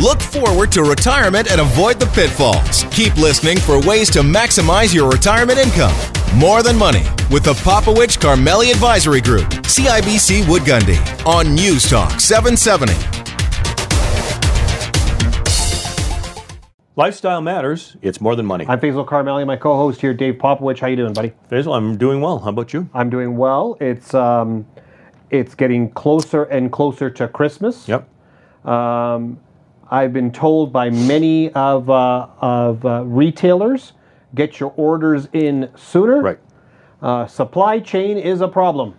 Look forward to retirement and avoid the pitfalls. Keep listening for ways to maximize your retirement income. More Than Money with the Popowich Karmali Advisory Group, CIBC Wood Gundy on News Talk 770. Lifestyle matters. It's more than money. I'm Faisal Karmali, my co-host here, Dave Popowich. How you doing, buddy? Faisal, I'm doing well. How about you? I'm doing well. It's um, it's getting closer and closer to Christmas. Yep. Um, I've been told by many of uh, of uh, retailers, get your orders in sooner. Right. Uh, supply chain is a problem.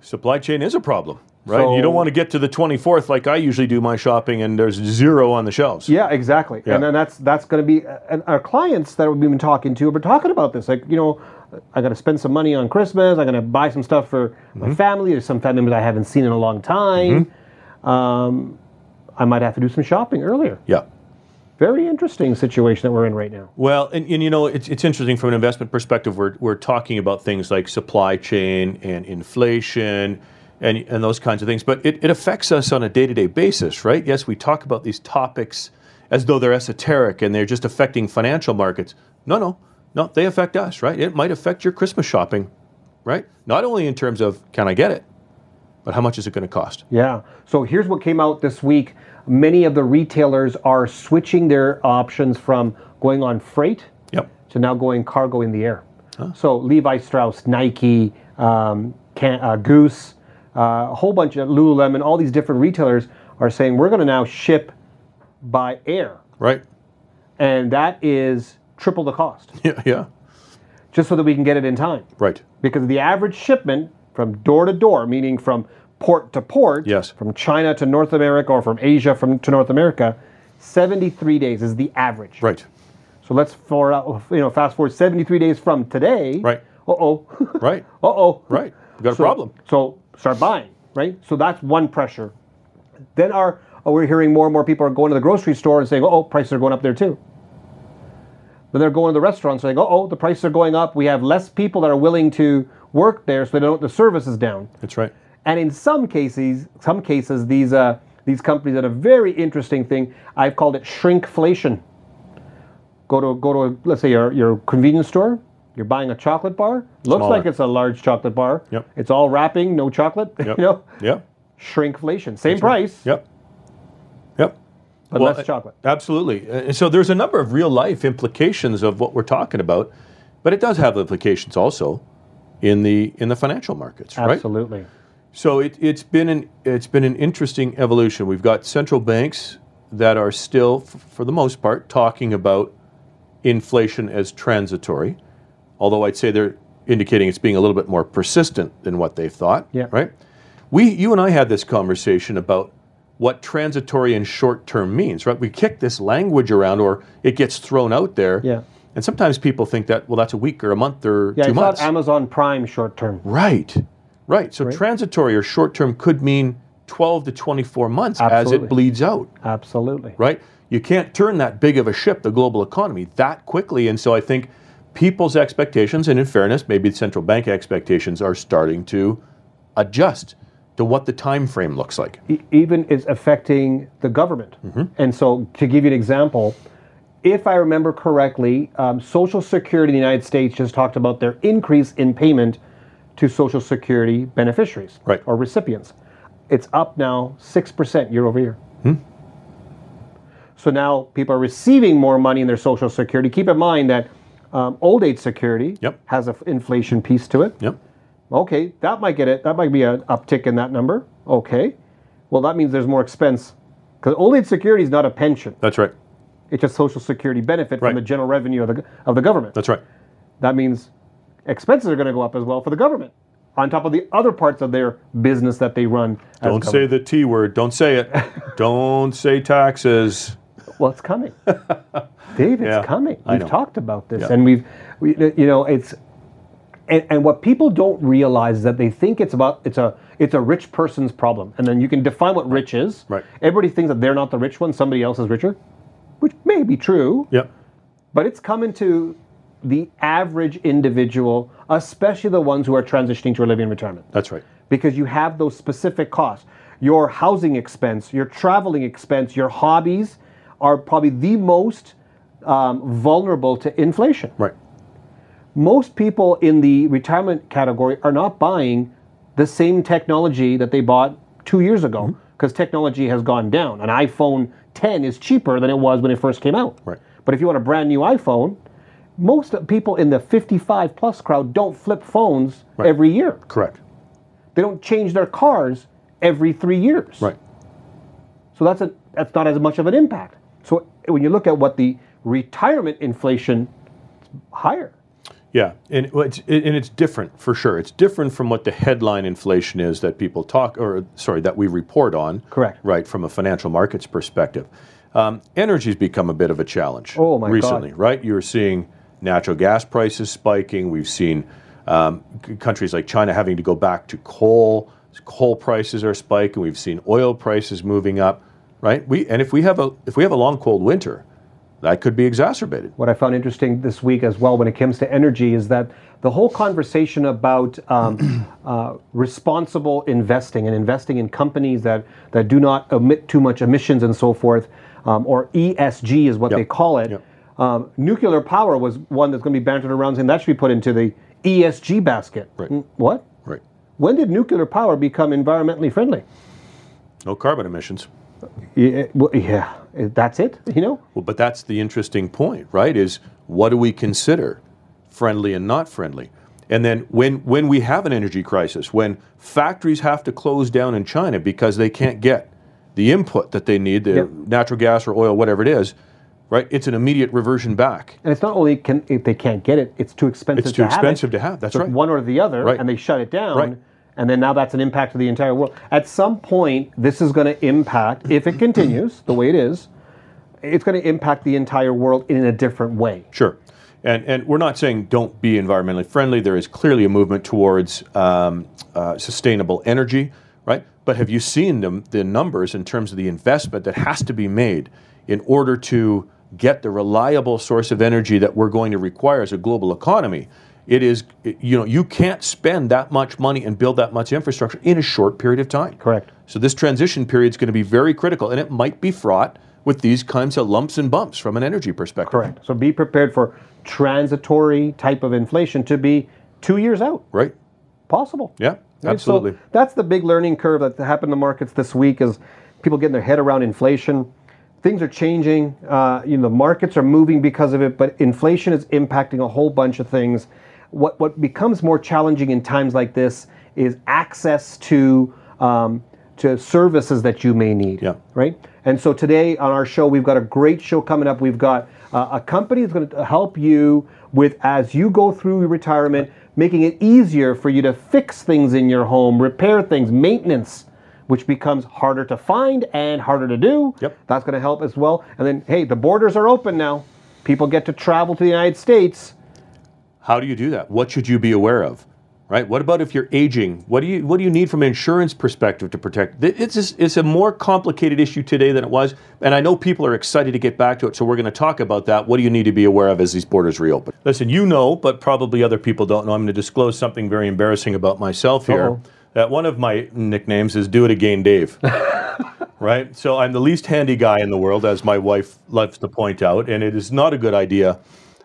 Supply chain is a problem, right? So- you don't want to get to the 24th like I usually do my shopping and there's zero on the shelves. Yeah, exactly. Yeah. And then that's that's going to be and our clients that we've been talking to have been talking about this. Like, you know, I got to spend some money on Christmas. I'm going to buy some stuff for Mm-hmm. my family. There's some family members I haven't seen in a long time. Mm-hmm. Um, I might have to do some shopping earlier. Yeah. Very interesting situation that we're in right now. Well, and, and you know, it's, it's interesting from an investment perspective. We're, we're talking about things like supply chain and inflation and, and those kinds of things, but it, it affects us on a day to day basis, right? Yes, we talk about these topics as though they're esoteric and they're just affecting financial markets. No, no, no, they affect us, right? It might affect your Christmas shopping, right? Not only in terms of can I get it, but how much is it going to cost? Yeah. So here's what came out this week. Many of the retailers are switching their options from going on freight Yep. to now going cargo in the air. So Levi Strauss, Nike, um, Can, uh, Goose, uh, a whole bunch of Lululemon, all these different retailers are saying we're going to now ship by air, Right? and that is triple the cost, Yeah, yeah. just so that we can get it in time. Right. Because the average shipment from door to door, meaning from port to port, Yes. from China to North America or from Asia from to North America, 73 days is the average. Right. So let's for you know fast forward 73 days from today. Right. Uh oh. Right. uh oh. Right. We got a problem. So start buying. Right. So that's one pressure. Then our oh, we're hearing more and more people are going to the grocery store and saying, oh, prices are going up there too. Then they're going to the restaurants saying, oh, the prices are going up. We have less people that are willing to work there, so they don't. The service is down. That's right. And in some cases, some cases, these uh, these companies did a very interesting thing. I've called it shrinkflation. Go to go to let's say your your convenience store. You're buying a chocolate bar. Looks Smaller. like it's a large chocolate bar. Yep. It's all wrapping, no chocolate. Yep. You know, Yep. shrinkflation. Same price, Yep. Yep. but Well, less chocolate. Absolutely. Uh, So there's a number of real life implications of what we're talking about, but it does have implications also in the in the financial markets, right? Absolutely. So it, it's been an it's been an interesting evolution. We've got central banks that are still, f- for the most part, talking about inflation as transitory, although I'd say they're indicating it's being a little bit more persistent than what they thought. Yeah. Right. We, you and I had this conversation about what transitory and short term means. Right. We kick this language around, or it gets thrown out there. Yeah. And sometimes people think that well, that's a week or a month or Yeah, two I months. thought Amazon Prime short term. Right. Right. So transitory or short term could mean 12 to 24 months as it bleeds out, Absolutely. right? You can't turn that big of a ship, the global economy, that quickly. And so I think people's expectations, and in fairness, maybe central bank expectations, are starting to adjust to what the time frame looks like. even is affecting the government. Mm-hmm. And so, to give you an example, if I remember correctly, um, Social Security in the United States just talked about their increase in payment to Social Security beneficiaries Right. or recipients. It's up now 6% year over year. So now people are receiving more money in their Social Security. Keep in mind that um, old age security Yep. has an inflation piece to it. Yep. Okay, that might get it. That might be an uptick in that number. Okay, well that means there's more expense because old age security is not a pension; That's right. It's just social security benefit Right. from the general revenue of the of the government. That's right. that means expenses are going to go up as well for the government, on top of the other parts of their business that they run. as Don't say the T word. Don't say it. Don't say taxes. Well, it's coming, Dave. It's Yeah, coming. We've talked about this, Yeah. and we've, we, you know, it's, and, and what people don't realize is that they think it's about it's a it's a rich person's problem, and then you can define what rich is. Right. Everybody thinks that they're not the rich one; somebody else is richer, which may be true, Yep. but it's coming to the average individual, especially the ones who are transitioning to a living in retirement That's right. because you have those specific costs. your housing expense, your traveling expense, your hobbies are probably the most um, vulnerable to inflation. Right. Most people in the retirement category are not buying the same technology that they bought two years ago because technology has gone down. An iPhone 10 is cheaper than it was when it first came out. Right. But if you want a brand new iPhone, most people in the 55 plus crowd don't flip phones Right. every year. Correct. They don't change their cars every three years. Right. So that's a that's not as much of an impact. So when you look at what the retirement inflation, it's higher. Yeah, and it's and it's different for sure. It's different from what the headline inflation is that people talk, or sorry, that we report on. Correct. Right from a financial markets perspective, um, energy's become a bit of a challenge. Oh, my God. recently, right? You're seeing natural gas prices spiking. We've seen um, c- countries like China having to go back to coal. Coal prices are spiking. We've seen oil prices moving up. Right. We and if we have a if we have a long cold winter, that could be exacerbated. What I found interesting this week as well when it comes to energy is that the whole conversation about um, uh, responsible investing and investing in companies that, that do not emit too much emissions and so forth, um, or ESG is what Yep. they call it. Yep. Um, nuclear power was one that's going to be bantered around saying that should be put into the ESG basket. Right. Mm, What? Right. When did nuclear power become environmentally friendly? No carbon emissions. Yeah, well, yeah, that's it. You know, Well, but that's the interesting point, right? Is what do we consider friendly and not friendly? And then when when we have an energy crisis, when factories have to close down in China because they can't get the input that they need, the Yep. natural gas or oil, whatever it is, right? It's an immediate reversion back. and it's not only can if they can't get it, it's too expensive. It's too to have it. expensive to have. That's So right. one or the other, Right. and they shut it down. Right. And then now that's an impact to the entire world. At some point, this is going to impact, if it continues the way it is, it's going to impact the entire world in a different way. Sure. And, and we're not saying don't be environmentally friendly. There is clearly a movement towards um, uh, sustainable energy, right? But have you seen the, the numbers in terms of the investment that has to be made in order to get the reliable source of energy that we're going to require as a global economy? It is, you know, you can't spend that much money and build that much infrastructure in a short period of time. Correct. So this transition period is going to be very critical, and it might be fraught with these kinds of lumps and bumps from an energy perspective. Correct. So be prepared for transitory type of inflation to be two years out. Right. Possible. Yeah, Right, absolutely. So that's the big learning curve that happened in the markets this week is people getting their head around inflation. Things are changing. Uh, you know, the markets are moving because of it, but inflation is impacting a whole bunch of things. What what becomes more challenging in times like this is access to um, to services that you may need. Yeah. Right. And so today on our show, we've got a great show coming up. We've got uh, a company that's going to help you with as you go through your retirement, making it easier for you to fix things in your home, repair things, maintenance, which becomes harder to find and harder to do. Yep. That's going to help as well. And then, hey, the borders are open now. People get to travel to the United States. How do you do that? What should you be aware of? Right? What about if you're aging? What do you what do you need from an insurance perspective to protect? It's just, it's a more complicated issue today than it was, and I know people are excited to get back to it. So we're going to talk about that. What do you need to be aware of as these borders reopen? Listen, you know, but probably other people don't know. I'm going to disclose something very embarrassing about myself here. Uh-oh. That one of my nicknames is "Do It Again, Dave." right? So I'm the least handy guy in the world, as my wife loves to point out, and it is not a good idea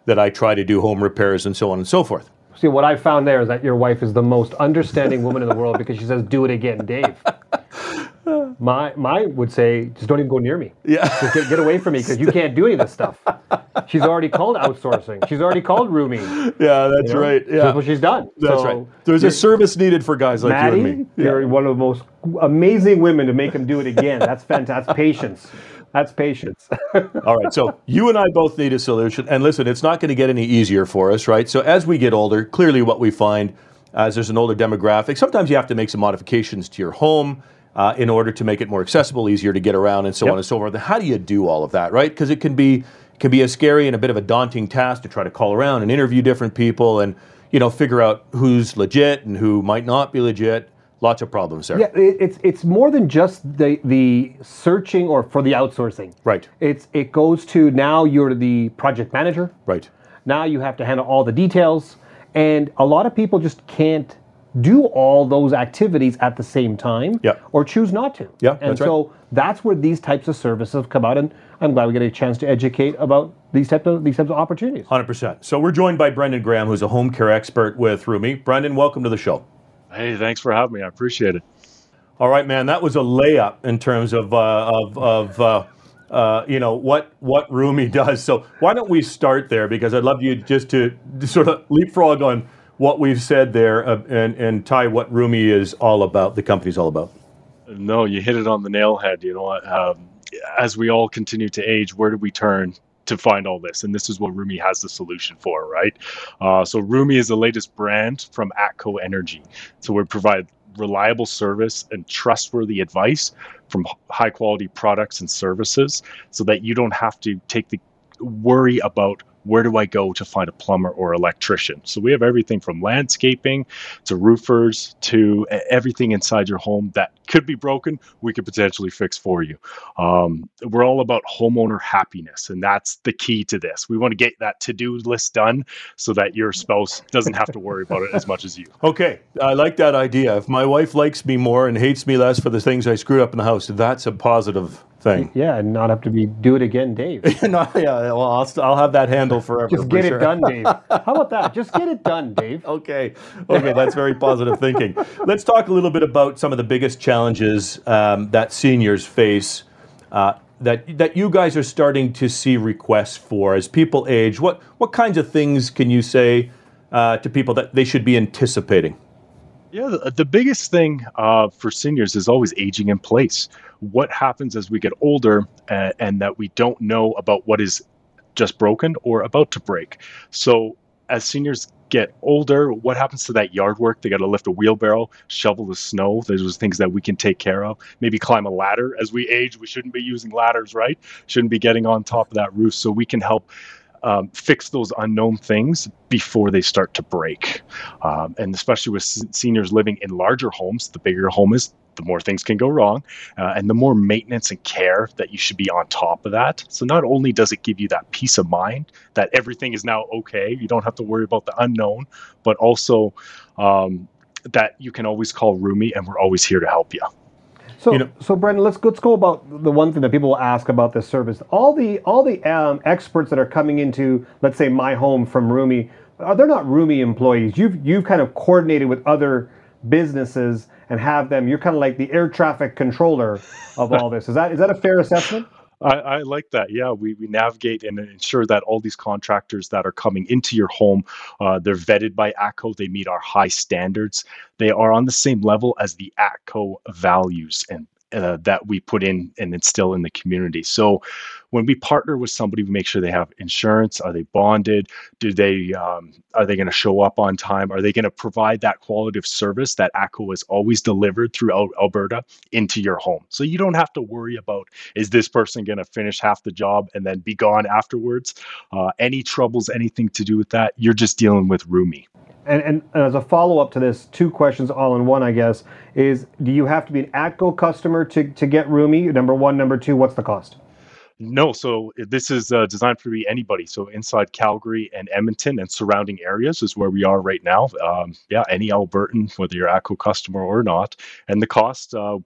that I try to do home repairs and so on and so forth. See, what I found there is that your wife is the most understanding woman in the world because she says, "Do it again, Dave." My my would say, just don't even go near me. Yeah. Just get, get away from me because you can't do any of this stuff. She's already called outsourcing. She's already called Rumi. Yeah, that's know? right. That's what she's done. That's So, right. There's a service needed for guys like Maddie, you and me. you're one of the most amazing women to make him do it again. That's fantastic. That's patience. That's patience. All right. So you and I both need a solution. And listen, it's not going to get any easier for us, right? So as we get older, clearly what we find as there's an older demographic, sometimes you have to make some modifications to your home uh, in order to make it more accessible, easier to get around, and so Yep. on and so forth. How do you do all of that, right? Because it can be can be a scary and a bit of a daunting task to try to call around and interview different people and you know figure out who's legit and who might not be legit. Lots of problems there. Yeah, it, it's it's more than just the the searching or for the outsourcing. Right. It's it goes to now you're the project manager. Right. Now you have to handle all the details, and a lot of people just can't do all those activities at the same time Yeah. or choose not to. Yeah, and that's right. so that's where these types of services have come out and I'm glad we get a chance to educate about these types of these types of opportunities. 100%. So we're joined by Brendan Graham, who's a home care expert with Rumi. Brendan, welcome to the show. Hey, thanks for having me. I appreciate it. All right, man, that was a layup in terms of uh, of, of uh, uh, you know what what Rumi does. So why don't we start there? Because I'd love you just to sort of leapfrog on what we've said there uh, and and tie what Rumi is all about. The company's all about. No, you hit it on the nail head. You know, um, as we all continue to age, where do we turn to find all this? And this is what Rumi has the solution for, right? Uh, so Rumi is the latest brand from ATCO Energy. So we provide reliable service and trustworthy advice from high quality products and services so that you don't have to take the worry about where do I go to find a plumber or electrician? So we have everything from landscaping to roofers to everything inside your home that could be broken, we could potentially fix for you. Um, we're all about homeowner happiness, and that's the key to this. We want to get that to do list done so that your spouse doesn't have to worry about it as much as you. Okay, I like that idea. If my wife likes me more and hates me less for the things I screwed up in the house, that's a positive thing. Yeah, and not have to be do it again, Dave. no, yeah, well, I'll, I'll have that handle forever. Just for get sure. it done, Dave. How about that? Just get it done, Dave. Okay, okay, that's very positive thinking. Let's talk a little bit about some of the biggest challenges um, that seniors face. Uh, that that you guys are starting to see requests for as people age. What what kinds of things can you say uh, to people that they should be anticipating? Yeah, the, the biggest thing uh, for seniors is always aging in place. What happens as we get older and that we don't know about what is just broken or about to break? So, as seniors get older, what happens to that yard work? They got to lift a wheelbarrow, shovel the snow. Those are things that we can take care of. Maybe climb a ladder. As we age, we shouldn't be using ladders, right? Shouldn't be getting on top of that roof. So, we can help um, fix those unknown things before they start to break. Um, and especially with seniors living in larger homes, the bigger home is, the more things can go wrong, uh, and the more maintenance and care that you should be on top of that. So not only does it give you that peace of mind that everything is now okay, you don't have to worry about the unknown, but also um, that you can always call Rumi, and we're always here to help you. So, You know- so Brendan, let's let's go about the one thing that people will ask about this service. All the all the um, experts that are coming into, let's say, my home from Rumi, are they're not Rumi employees. You've you've kind of coordinated with other businesses and have them. You're kind of like the air traffic controller of all this. Is that is that a fair assessment? I, I like that. Yeah, we, we navigate and ensure that all these contractors that are coming into your home, uh, they're vetted by ATCO. They meet our high standards. They are on the same level as the ATCO values and uh, that we put in and instill in the community. So when we partner with somebody, we make sure they have insurance. Are they bonded? Do they um, are they going to show up on time? Are they going to provide that quality of service that ATCO has always delivered throughout Alberta into your home? So you don't have to worry about is this person going to finish half the job and then be gone afterwards? Uh, any troubles, anything to do with that, you're just dealing with Rumi. And, and as a follow up to this, two questions all in one, I guess, is do you have to be an ATCO customer to, to get Rumi? Number one. Number two, what's the cost? No, so this is uh, designed for anybody. So inside Calgary and Edmonton and surrounding areas is where we are right now. Um, yeah, any Albertan, whether you're ATCO customer or not, and the cost. Uh,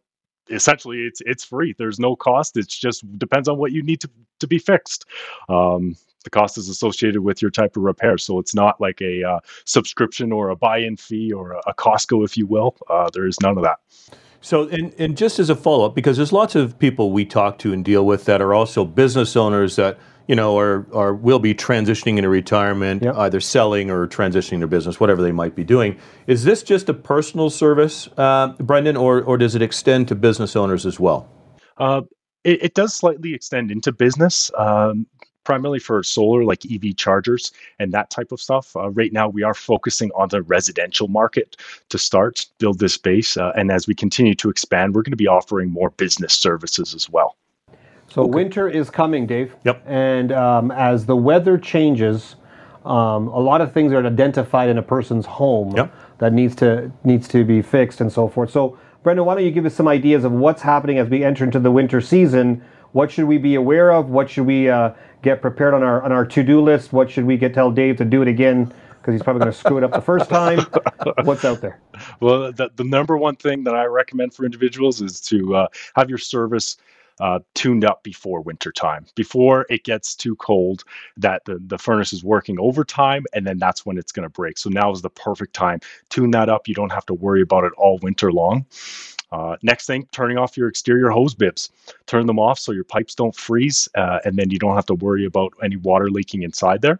essentially it's it's free there's no cost it's just depends on what you need to, to be fixed um, the cost is associated with your type of repair so it's not like a uh, subscription or a buy-in fee or a, costco if you will uh, there is none of that So, and, and just as a follow up, because there's lots of people we talk to and deal with that are also business owners that you know are are will be transitioning into retirement, Yep. either selling or transitioning their business, whatever they might be doing. Is this just a personal service, uh, Brendan, or or does it extend to business owners as well? Uh, it, it does slightly extend into business, um, primarily for solar, like EV chargers and that type of stuff. Uh, right now, we are focusing on the residential market to start, build this base. Uh, and as we continue to expand, we're going to be offering more business services as well. So winter is coming, Dave. Yep. And um, as the weather changes, um, a lot of things are identified in a person's home Yep. that needs to needs to be fixed and so forth. So, Brendan, why don't you give us some ideas of what's happening as we enter into the winter season? What should we be aware of? What should we uh, get prepared on our on our to do list? What should we get tell Dave to do it again because he's probably going to screw it up the first time? What's out there? well, the, the number one thing that I recommend for individuals is to uh, have your service uh, tuned up before winter time, before it gets too cold, that the, the furnace is working overtime, and then that's when it's going to break. So now is the perfect time. Tune that up. You don't have to worry about it all winter long. Uh, next thing, turning off your exterior hose bibs. Turn them off so your pipes don't freeze, uh, and then you don't have to worry about any water leaking inside there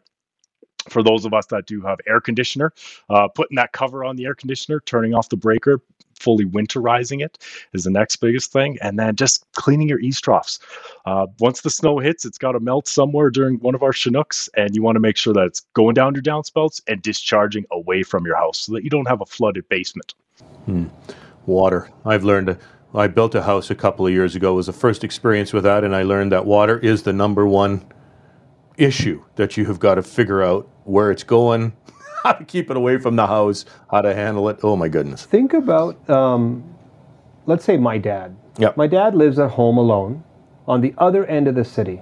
for those of us that do have air conditioner, uh, putting that cover on the air conditioner, turning off the breaker, fully winterizing it is the next biggest thing. And then just cleaning your eaves troughs. Uh, once the snow hits, it's got to melt somewhere during one of our Chinooks, and you want to make sure that it's going down your downspouts and discharging away from your house so that you don't have a flooded basement. Hmm. Water. I've learned. I built a house a couple of years ago. It was the first experience with that, and I learned that water is the number one issue that you have got to figure out where it's going, how to keep it away from the house, how to handle it. Oh my goodness. Think about, um, let's say my dad. Yep. My dad lives at home alone on the other end of the city.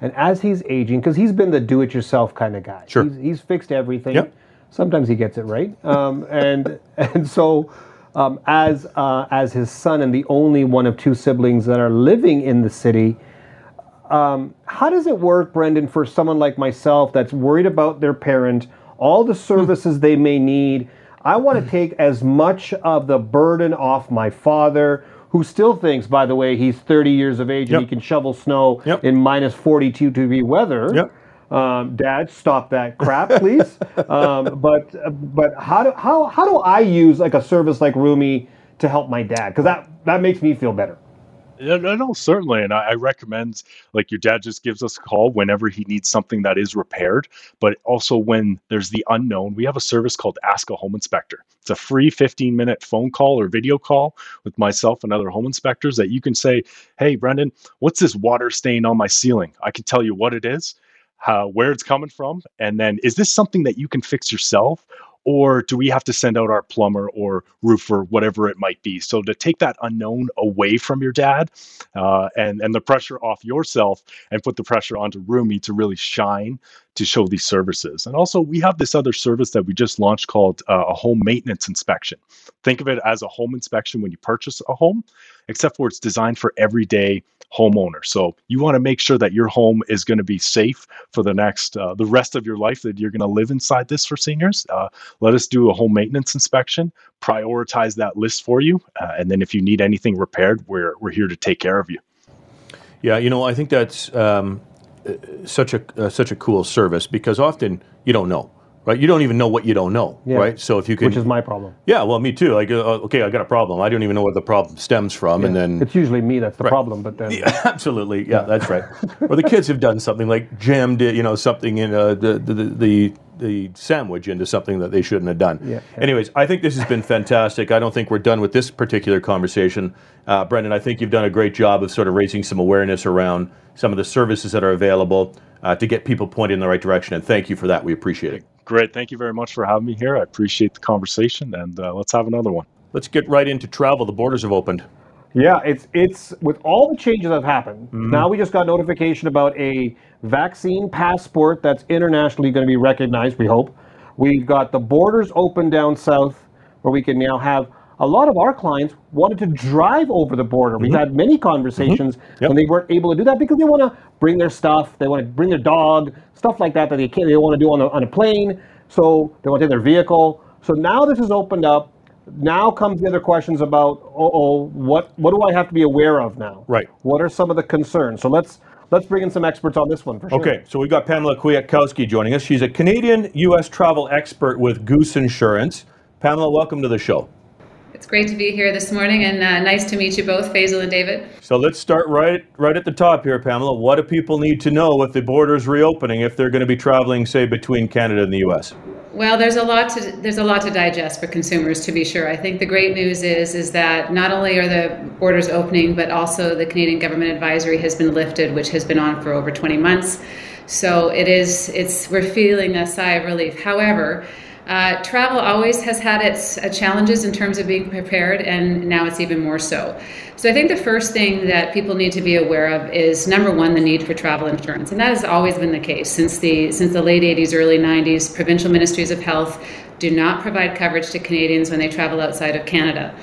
And as he's aging, because he's been the do it yourself kind of guy, Sure. he's, he's fixed everything. Yep. Sometimes he gets it right. Um, and, and so, um, as, uh, as his son and the only one of two siblings that are living in the city, um, how does it work, Brendan, for someone like myself that's worried about their parent, all the services they may need? I want to take as much of the burden off my father, who still thinks, by the way, he's 30 years of age and he can shovel snow Yep. in minus 42 degree weather. Yep. Um, Dad, stop that crap, please. um, but but how do how how do I use like a service like Rumi to help my dad? Because that that makes me feel better. Yeah, no, certainly, and I, I recommend like your dad just gives us a call whenever he needs something that is repaired, but also when there's the unknown. We have a service called Ask a Home Inspector. It's a free 15 minute phone call or video call with myself and other home inspectors that you can say, "Hey, Brendan, what's this water stain on my ceiling?" I can tell you what it is, how, where it's coming from, and then is this something that you can fix yourself, or do we have to send out our plumber or roofer, whatever it might be? So to take that unknown away from your dad, uh, and and the pressure off yourself, and put the pressure onto Rumi to really shine to show these services. And also, we have this other service that we just launched called uh, a home maintenance inspection. Think of it as a home inspection when you purchase a home, except for it's designed for everyday homeowner. So you want to make sure that your home is going to be safe for the next, uh, the rest of your life that you're going to live inside this for seniors. Uh, let us do a home maintenance inspection, prioritize that list for you, uh, and then if you need anything repaired, we're we're here to take care of you. Yeah, you know, I think that's um, uh, such a uh, such a cool service because often you don't know, right? You don't even know what you don't know, Yeah. right? So if you can, Which is my problem. yeah, well, me too. Like, uh, okay, I got a problem. I don't even know where the problem stems from, and then It's usually me that's the problem, but then Yeah, absolutely. Yeah, that's right. or the kids have done something like jammed, it, you know, something in uh, the, the the the sandwich into something that they shouldn't have done. Yeah. Anyways, I think this has been fantastic. I don't think we're done with this particular conversation, uh, Brendan. I think you've done a great job of sort of raising some awareness around some of the services that are available uh, to get people pointed in the right direction. And thank you for that. We appreciate it. Great, thank you very much for having me here. I appreciate the conversation, and uh, let's have another one. Let's get right into travel. The borders have opened. Yeah, it's it's with all the changes that have happened. Mm-hmm. Now we just got notification about a vaccine passport that's internationally going to be recognized. We hope. We've got the borders open down south, where we can now have a lot of our clients wanted to drive over the border. We've had many conversations Mm-hmm. Yep. when they weren't able to do that because they want to bring their stuff, they want to bring their dog, stuff like that that they can't, they want to do on a, on a plane. So they want to take their vehicle. So now this is opened up. Now comes the other questions about, oh, oh, what what do I have to be aware of now? Right. What are some of the concerns? So let's let's bring in some experts on this one for sure. Okay, so we've got Pamela Kwiatkowski joining us. She's a Canadian U.S. travel expert with Goose Insurance. Pamela, welcome to the show. It's great to be here this morning and uh, nice to meet you both, Faisal and David. So let's start right right at the top here, Pamela. What do people need to know with the borders reopening if they're going to be traveling, say, between Canada and the U.S.? Well, there's a lot to there's a lot to digest for consumers, to be sure. I think the great news is is that not only are the borders opening, but also the Canadian government advisory has been lifted, which has been on for over 20 months. So it is it's we're feeling a sigh of relief. However. Uh, travel always has had its uh, challenges in terms of being prepared, and now it's even more so. So, I think the first thing that people need to be aware of is number one, the need for travel insurance, and that has always been the case since the since the late '80s, early '90s. Provincial ministries of health do not provide coverage to Canadians when they travel outside of Canada.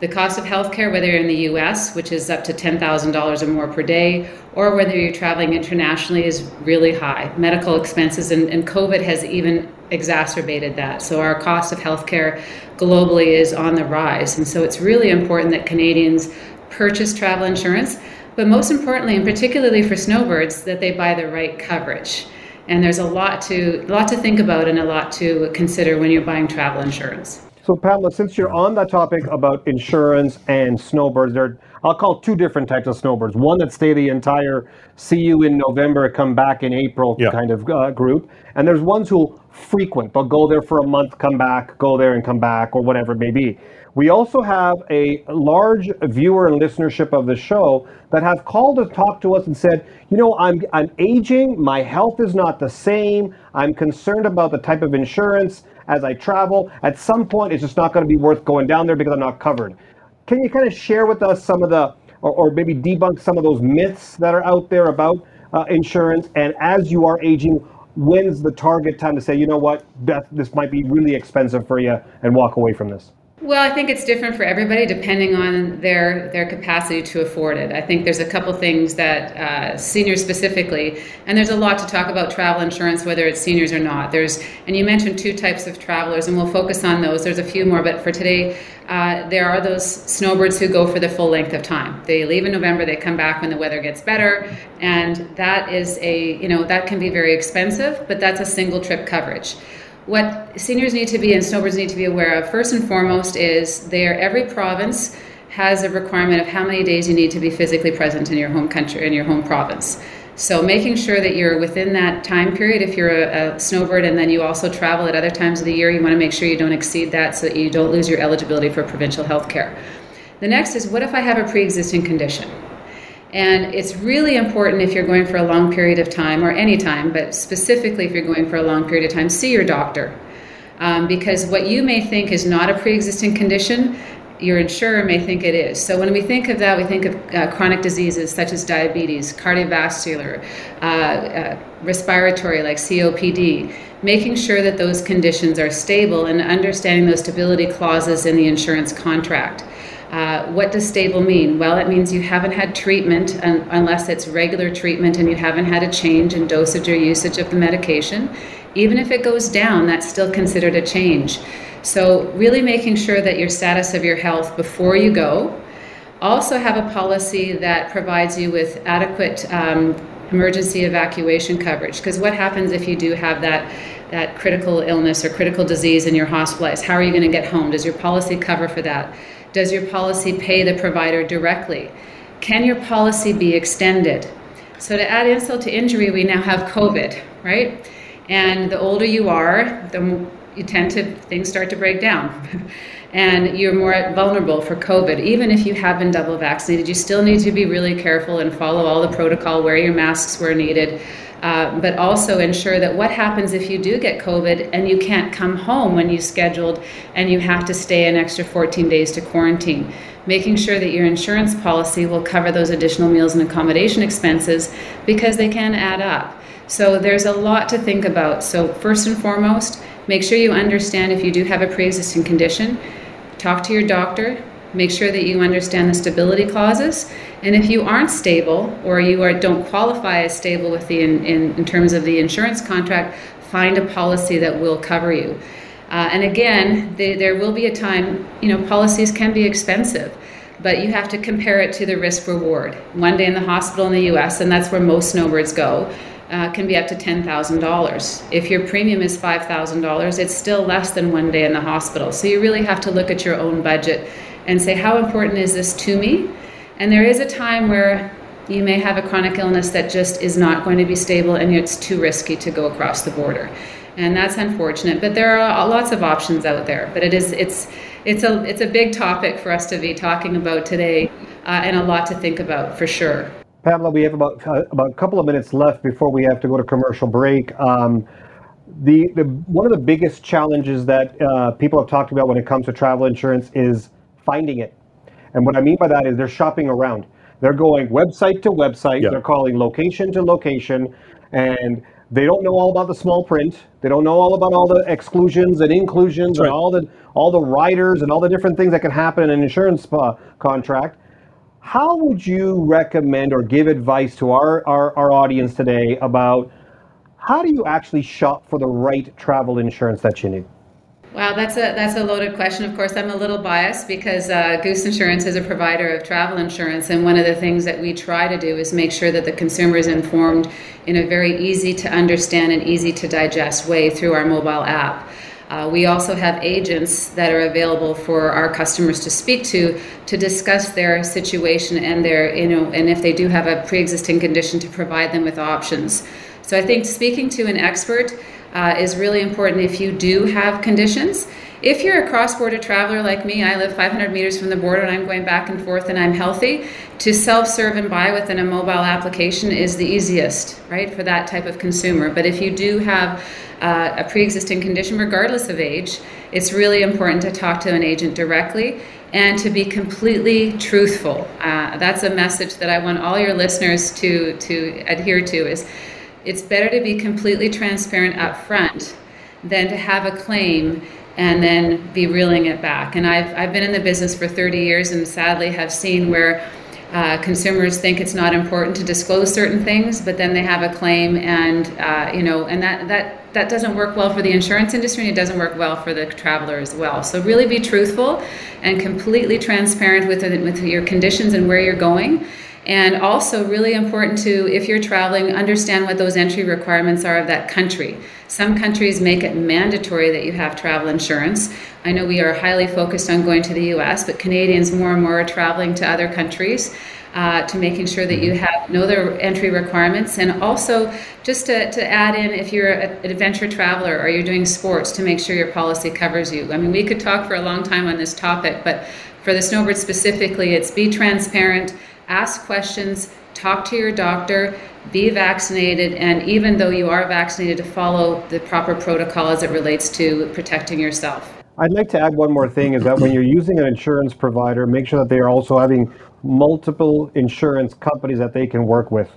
The cost of healthcare, whether you're in the US, which is up to $10,000 or more per day, or whether you're traveling internationally, is really high. Medical expenses, and, and COVID has even exacerbated that. So our cost of healthcare globally is on the rise. And so it's really important that Canadians purchase travel insurance, but most importantly, and particularly for snowbirds, that they buy the right coverage. And there's a lot to a lot to think about and a lot to consider when you're buying travel insurance. So, Pamela, since you're on that topic about insurance and snowbirds, there I'll call two different types of snowbirds. One that stay the entire, see you in November, come back in April yeah. kind of uh, group, and there's ones who frequent. They'll go there for a month, come back, go there and come back, or whatever it may be. We also have a large viewer and listenership of the show that have called to talk to us and said, you know, I'm I'm aging, my health is not the same. I'm concerned about the type of insurance as I travel. At some point, it's just not going to be worth going down there because I'm not covered. Can you kind of share with us some of the, or, or maybe debunk some of those myths that are out there about uh, insurance? And as you are aging, when's the target time to say, you know what, Beth, this might be really expensive for you and walk away from this? Well, I think it's different for everybody depending on their their capacity to afford it. I think there's a couple things that uh, seniors specifically, and there's a lot to talk about travel insurance, whether it's seniors or not. There's, and you mentioned two types of travelers, and we'll focus on those. There's a few more, but for today, uh, there are those snowbirds who go for the full length of time. They leave in November, they come back when the weather gets better, and that is a you know that can be very expensive, but that's a single trip coverage what seniors need to be and snowbirds need to be aware of first and foremost is there every province has a requirement of how many days you need to be physically present in your home country in your home province. So making sure that you're within that time period if you're a, a snowbird and then you also travel at other times of the year you want to make sure you don't exceed that so that you don't lose your eligibility for provincial health care the next is what if i have a pre-existing condition and it's really important if you're going for a long period of time, or any time, but specifically if you're going for a long period of time, see your doctor. Um, because what you may think is not a pre existing condition, your insurer may think it is. So when we think of that, we think of uh, chronic diseases such as diabetes, cardiovascular, uh, uh, respiratory like COPD, making sure that those conditions are stable and understanding those stability clauses in the insurance contract. Uh, what does stable mean? Well, it means you haven't had treatment un- unless it's regular treatment and you haven't had a change in dosage or usage of the medication. Even if it goes down, that's still considered a change. So, really making sure that your status of your health before you go. Also, have a policy that provides you with adequate um, emergency evacuation coverage. Because what happens if you do have that? That critical illness or critical disease and you're hospitalized, how are you going to get home? Does your policy cover for that? Does your policy pay the provider directly? Can your policy be extended? So, to add insult to injury, we now have COVID, right? And the older you are, the you tend to things start to break down. and you're more vulnerable for COVID. Even if you have been double vaccinated, you still need to be really careful and follow all the protocol, wear your masks where needed, uh, but also ensure that what happens if you do get COVID and you can't come home when you scheduled and you have to stay an extra 14 days to quarantine. Making sure that your insurance policy will cover those additional meals and accommodation expenses because they can add up. So there's a lot to think about. So, first and foremost, make sure you understand if you do have a pre existing condition, talk to your doctor, Make sure that you understand the stability clauses. And if you aren't stable or you are, don't qualify as stable with the in, in, in terms of the insurance contract, find a policy that will cover you. Uh, and again, they, there will be a time, you know, policies can be expensive, but you have to compare it to the risk reward. One day in the hospital in the US, and that's where most snowbirds go, uh, can be up to $10,000. If your premium is $5,000, it's still less than one day in the hospital. So you really have to look at your own budget and say, how important is this to me? And there is a time where you may have a chronic illness that just is not going to be stable and it's too risky to go across the border. And that's unfortunate, but there are lots of options out there. But it is it's it's a it's a big topic for us to be talking about today, uh, and a lot to think about for sure. Pamela, we have about uh, about a couple of minutes left before we have to go to commercial break. Um, the, the one of the biggest challenges that uh, people have talked about when it comes to travel insurance is finding it. And what I mean by that is they're shopping around. They're going website to website. They're calling location to location. and they don't know all about the small print. They don't know all about all the exclusions and inclusions right. and all the all the riders and all the different things that can happen in an insurance uh, contract. How would you recommend or give advice to our, our, our audience today about how do you actually shop for the right travel insurance that you need? Wow, that's a that's a loaded question. Of course, I'm a little biased because uh, Goose Insurance is a provider of travel insurance, and one of the things that we try to do is make sure that the consumer is informed in a very easy to understand and easy to digest way through our mobile app. Uh, we also have agents that are available for our customers to speak to to discuss their situation and their you know and if they do have a pre-existing condition to provide them with options. So I think speaking to an expert uh, is really important if you do have conditions. If you're a cross border traveler like me, I live 500 meters from the border and I'm going back and forth and I'm healthy, to self serve and buy within a mobile application is the easiest, right, for that type of consumer. But if you do have uh, a pre existing condition, regardless of age, it's really important to talk to an agent directly and to be completely truthful. Uh, that's a message that I want all your listeners to, to adhere to is it's better to be completely transparent up front than to have a claim and then be reeling it back. And I've, I've been in the business for 30 years and sadly have seen where uh, consumers think it's not important to disclose certain things, but then they have a claim, and uh, you know, and that that that doesn't work well for the insurance industry, and it doesn't work well for the traveler as well. So really, be truthful and completely transparent with with your conditions and where you're going. And also, really important to, if you're traveling, understand what those entry requirements are of that country. Some countries make it mandatory that you have travel insurance. I know we are highly focused on going to the US, but Canadians more and more are traveling to other countries. Uh, to making sure that you mm-hmm. have know their entry requirements and also just to, to add in if you're an adventure traveler or you're doing sports to make sure your policy covers you i mean we could talk for a long time on this topic but for the snowbird specifically it's be transparent ask questions, talk to your doctor, be vaccinated, and even though you are vaccinated, to follow the proper protocol as it relates to protecting yourself. I'd like to add one more thing is that when you're using an insurance provider, make sure that they are also having multiple insurance companies that they can work with.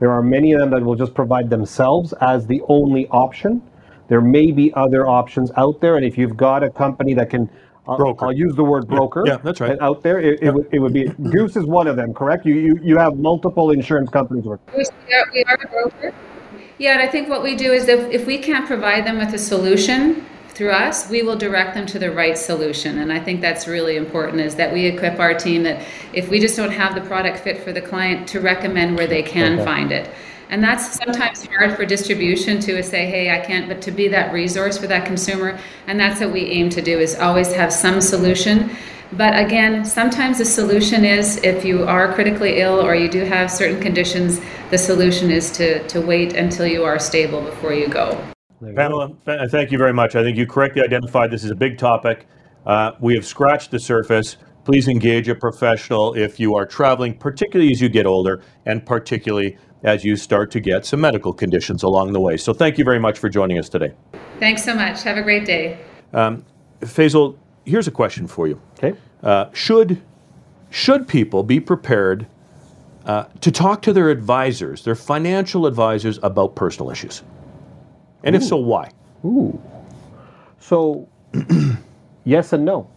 There are many of them that will just provide themselves as the only option. There may be other options out there, and if you've got a company that can broker. I'll, I'll use the word broker. Yeah, yeah that's right. Out there, it, it, would, it would be Goose is one of them, correct? You you, you have multiple insurance companies working. We are, we are a broker. Yeah, and I think what we do is if, if we can't provide them with a solution through us, we will direct them to the right solution. And I think that's really important is that we equip our team that if we just don't have the product fit for the client, to recommend where they can okay. find it. And that's sometimes hard for distribution to say, hey, I can't, but to be that resource for that consumer. And that's what we aim to do is always have some solution. But again, sometimes the solution is if you are critically ill or you do have certain conditions, the solution is to, to wait until you are stable before you go. Pamela, thank you very much. I think you correctly identified this is a big topic. Uh, we have scratched the surface. Please engage a professional if you are traveling, particularly as you get older, and particularly as you start to get some medical conditions along the way. So thank you very much for joining us today. Thanks so much. Have a great day. Um, Faisal, here's a question for you. Okay. Uh, should should people be prepared uh, to talk to their advisors, their financial advisors, about personal issues? And Ooh. if so, why? Ooh. So, yes and no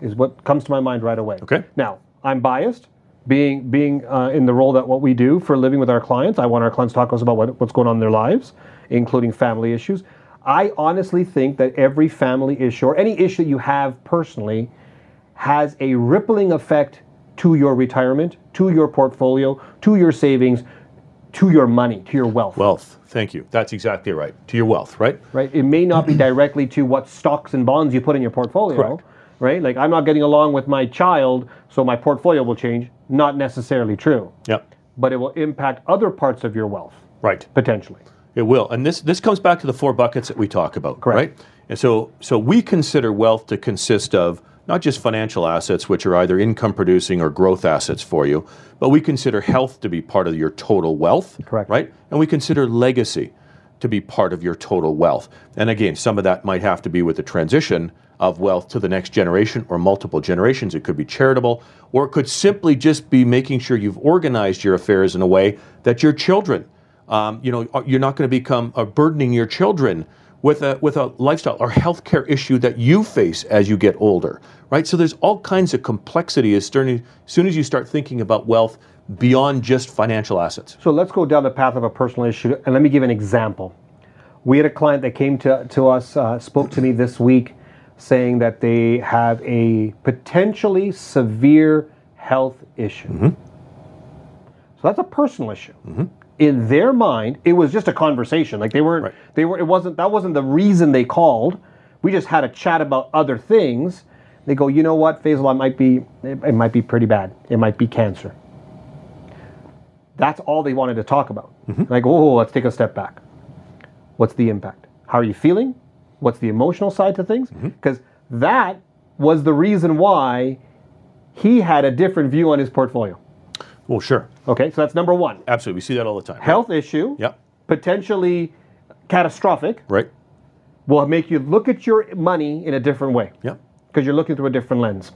is what comes to my mind right away. Okay. Now, I'm biased being being uh, in the role that what we do for living with our clients. I want our clients to talk to us about what, what's going on in their lives, including family issues. I honestly think that every family issue or any issue you have personally has a rippling effect to your retirement, to your portfolio, to your savings, to your money, to your wealth. Wealth. Thank you. That's exactly right. To your wealth, right? Right. It may not be directly to what stocks and bonds you put in your portfolio. Correct. Right? Like I'm not getting along with my child, so my portfolio will change not necessarily true. Yep. But it will impact other parts of your wealth. Right. Potentially. It will. And this this comes back to the four buckets that we talk about, Correct. right? And so so we consider wealth to consist of not just financial assets which are either income producing or growth assets for you, but we consider health to be part of your total wealth, Correct. right? And we consider legacy to be part of your total wealth. And again, some of that might have to be with the transition of wealth to the next generation or multiple generations. It could be charitable, or it could simply just be making sure you've organized your affairs in a way that your children Um, you know, you're not going to become uh, burdening your children with a with a lifestyle or healthcare issue that you face as you get older, right? So there's all kinds of complexity as, soon as you start thinking about wealth beyond just financial assets. So let's go down the path of a personal issue, and let me give an example. We had a client that came to, to us, uh, spoke to me this week, saying that they have a potentially severe health issue. Mm-hmm. So that's a personal issue. In their mind, it was just a conversation. Like they weren't, Right. they were. It wasn't. That wasn't the reason they called. We just had a chat about other things. They go, you know what, Faisal, I might be. It, it might be pretty bad. It might be cancer. That's all they wanted to talk about. Mm-hmm. I go, oh, let's take a step back. What's the impact? How are you feeling? What's the emotional side to things? Mm-hmm. Because that was the reason why he had a different view on his portfolio. Well, sure, Okay, so that's number one. absolutely. We see that all the time. Health issue, Yep. potentially catastrophic, Right. will make you look at your money in a different way Yep. because you're looking through a different lens.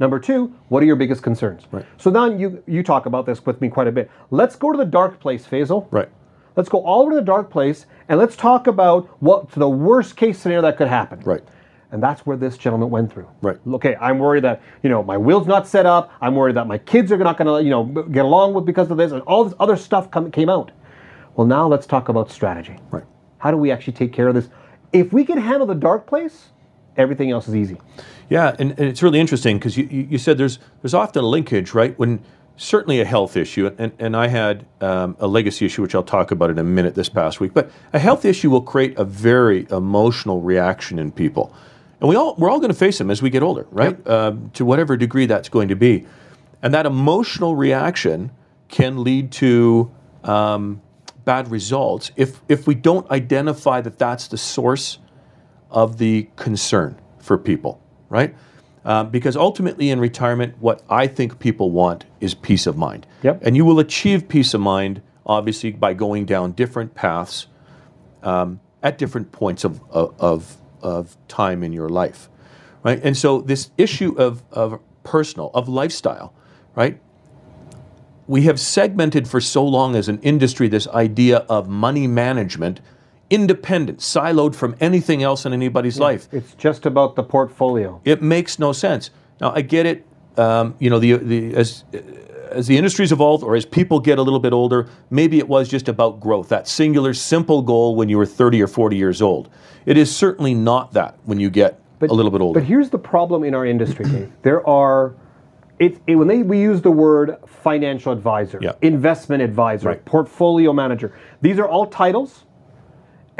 Number two, what are your biggest concerns? Right. So now you you talk about this with me quite a bit. Let's go to the dark place, Faisal. Right. Let's go all over to the dark place and let's talk about what's the worst case scenario that could happen. Right. And that's where this gentleman went through. Right. Okay, I'm worried that you know my will's not set up. I'm worried that my kids are not going to you know get along with because of this, and all this other stuff come, came out. Well, now let's talk about strategy. Right. How do we actually take care of this? If we can handle the dark place, everything else is easy. Yeah, and, and it's really interesting because you, you, said there's there's often a linkage, right? When certainly a health issue, and, and I had um, a legacy issue, which I'll talk about in a minute this past week, but a health issue will create a very emotional reaction in people. And we all, we're all going to face them as we get older, right? Um, to whatever degree that's going to be. And that emotional reaction can lead to um, bad results if, if we don't identify that that's the source of the concern for people, right? Um, because ultimately in retirement, what I think people want is peace of mind. Yep. And you will achieve peace of mind, obviously, by going down different paths um, at different points of, of, of, of time in your life, right? And so this issue of, of personal, of lifestyle, right? We have segmented for so long as an industry this idea of money management, independent, siloed from anything else in anybody's life. It's just about the portfolio. It makes no sense. Now I get it. Um, you know, the the as as the industry's evolved, or as people get a little bit older, maybe it was just about growth. That singular, simple goal when you were 30 or 40 years old. It is certainly not that when you get a little bit older. But here's the problem in our industry, Dave. There are, it, it- when they, we use the word financial advisor, Yeah. investment advisor, Right. portfolio manager. These are all titles,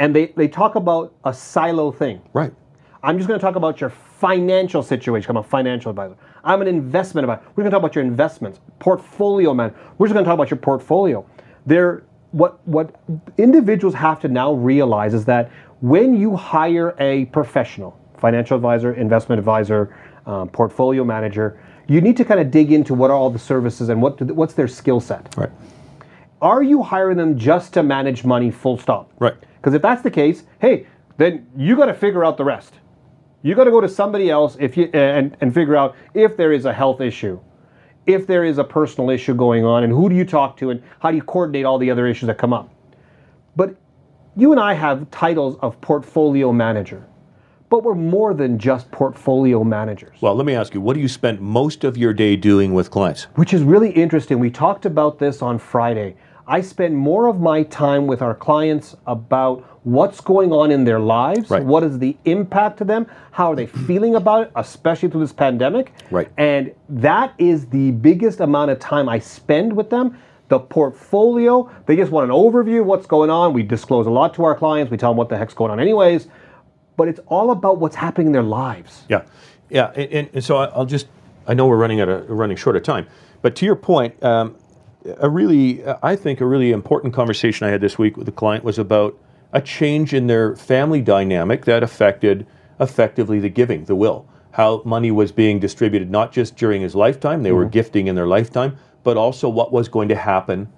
and they, they talk about a silo thing. right. I'm just going to talk about your financial situation. I'm a financial advisor. I'm an investment advisor. We're going to talk about your investments, portfolio man. We're just going to talk about your portfolio. There, what what individuals have to now realize is that when you hire a professional, financial advisor, investment advisor, um, portfolio manager, you need to kind of dig into what are all the services and what do, what's their skill set. Right. Are you hiring them just to manage money? Full stop. Right. Because if that's the case, hey, then you got to figure out the rest. You got to go to somebody else if you and and figure out if there is a health issue, if there is a personal issue going on, and who do you talk to, and how do you coordinate all the other issues that come up. But you and I have titles of portfolio manager, but we're more than just portfolio managers. Well, let me ask you, what do you spend most of your day doing with clients? which is really interesting. We talked about this on Friday. I spend more of my time with our clients about what's going on in their lives, Right. what is the impact to them, how are they feeling about it, especially through this pandemic. Right. And that is the biggest amount of time I spend with them. The portfolio, they just want an overview of what's going on. We disclose a lot to our clients. We tell them what the heck's going on, anyways. But it's all about what's happening in their lives. Yeah, yeah, and, and- so I'll just. I know we're running at a running short of time, but to your point, um, a really, I think, a really important conversation I had this week with a client was about a change in their family dynamic that affected effectively the giving, the will, how money was being distributed, not just during his lifetime, they were mm-hmm. gifting in their lifetime, but also what was going to happen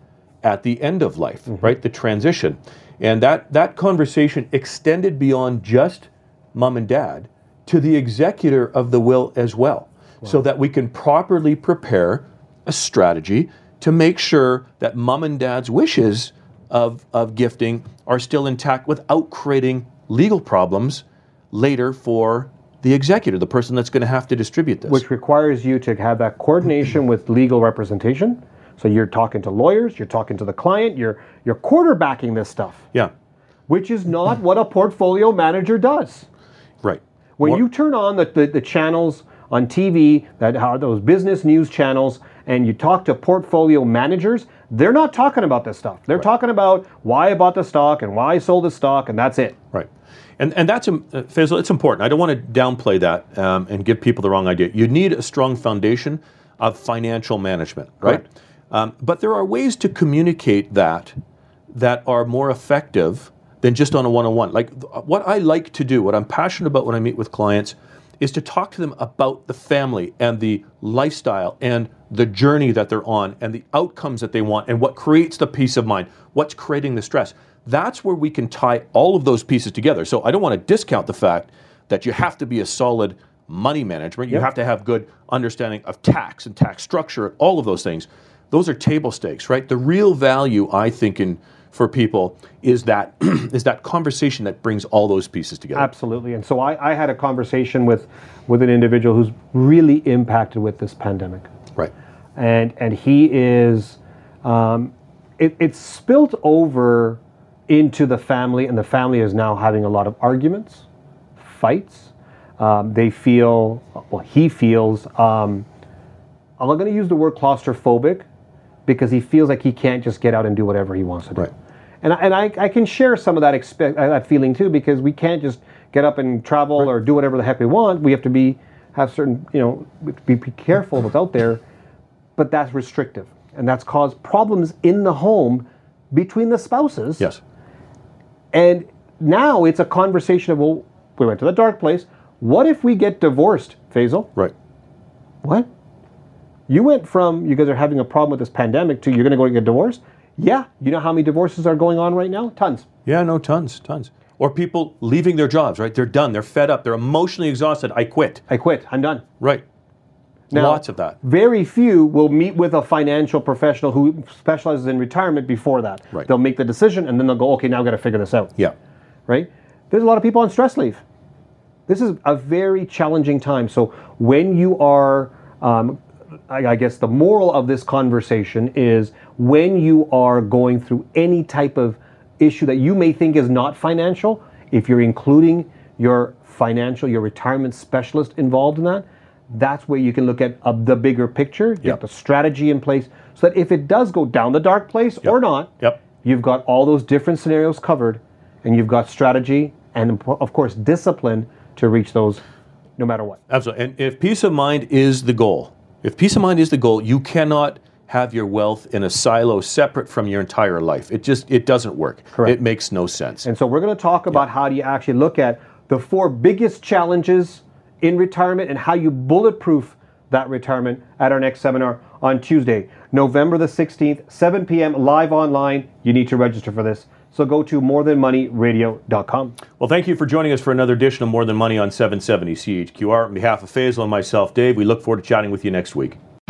at the end of life, mm-hmm. right? The transition. And that, that conversation extended beyond just mom and dad to the executor of the will as well, so that we can properly prepare a strategy to make sure that mom and dad's wishes of, of gifting are still intact without creating legal problems later for the executor, the person that's going to have to distribute this. Which requires you to have that coordination with legal representation. So you're talking to lawyers, you're talking to the client, you're you're quarterbacking this stuff. Yeah. Which is not what a portfolio manager does. Right. When What- you turn on the, the, the channels on TV that are those business news channels and you talk to portfolio managers, they're not talking about this stuff. They're talking about why I bought the stock and why I sold the stock and that's it. Right. And, and that's, um, uh, Faisal, it's important. I don't want to downplay that um, and give people the wrong idea. You need a strong foundation of financial management, right? Um, but there are ways to communicate that that are more effective than just on a one-on-one. Like what I like to do, what I'm passionate about when I meet with clients, is to talk to them about the family and the lifestyle and the journey that they're on and the outcomes that they want and what creates the peace of mind, what's creating the stress. That's where we can tie all of those pieces together. So I don't want to discount the fact that you have to be a solid money management. You Yep. have to have good understanding of tax and tax structure, all of those things. Those are table stakes, right? The real value, I think, in for people is that is that conversation that brings all those pieces together. Absolutely. And so I, I had a conversation with, with an individual who's really impacted with this pandemic. Right. and and he is um, it, it's spilt over into the family and the family is now having a lot of arguments fights um, they feel well he feels um, i'm not going to use the word claustrophobic because he feels like he can't just get out and do whatever he wants to do Right. And, I- and I, I can share some of that uh, that feeling too because we can't just get up and travel or do whatever the heck we want. We have to be have certain you know be, be careful what's out there. But that's restrictive. And that's caused problems in the home between the spouses. Yes. and now it's a conversation of well we went to the dark place. What if we get divorced Faisal? Right. what? You went from you guys are having a problem with this pandemic to you're going to go get divorced yeah you know how many divorces are going on right now tons Yeah, no, tons, tons. Or people leaving their jobs, right? They're done, they're fed up, they're emotionally exhausted. I quit. i quit i'm done Right. Now, Lots of that. Very few will meet with a financial professional who specializes in retirement before that. Right. They'll make the decision and then they'll go, okay, now I've got to figure this out. Yeah. Right? There's a lot of people on stress leave. This is a very challenging time. So when you are, um, I, guess the moral of this conversation is when you are going through any type of issue that you may think is not financial, if you're including your financial, your retirement specialist involved in that, that's where you can look at uh, the bigger picture, get Yep. the strategy in place, so that if it does go down the dark place or not, Yep. you've got all those different scenarios covered, and you've got strategy and, of course, discipline to reach those no matter what. Absolutely. And if peace of mind is the goal, if peace of mind is the goal, you cannot have your wealth in a silo separate from your entire life. It just it doesn't work. Correct. It makes no sense. And so we're going to talk about how do you actually look at the four biggest challenges in retirement and how you bulletproof that retirement at our next seminar on Tuesday, November the 16th, 7 p.m. live online. You need to register for this. So go to morethanmoneyradio.com. Well, thank you for joining us for another edition of More Than Money on 770 CHQR. On behalf of Faisal and myself, Dave, we look forward to chatting with you next week.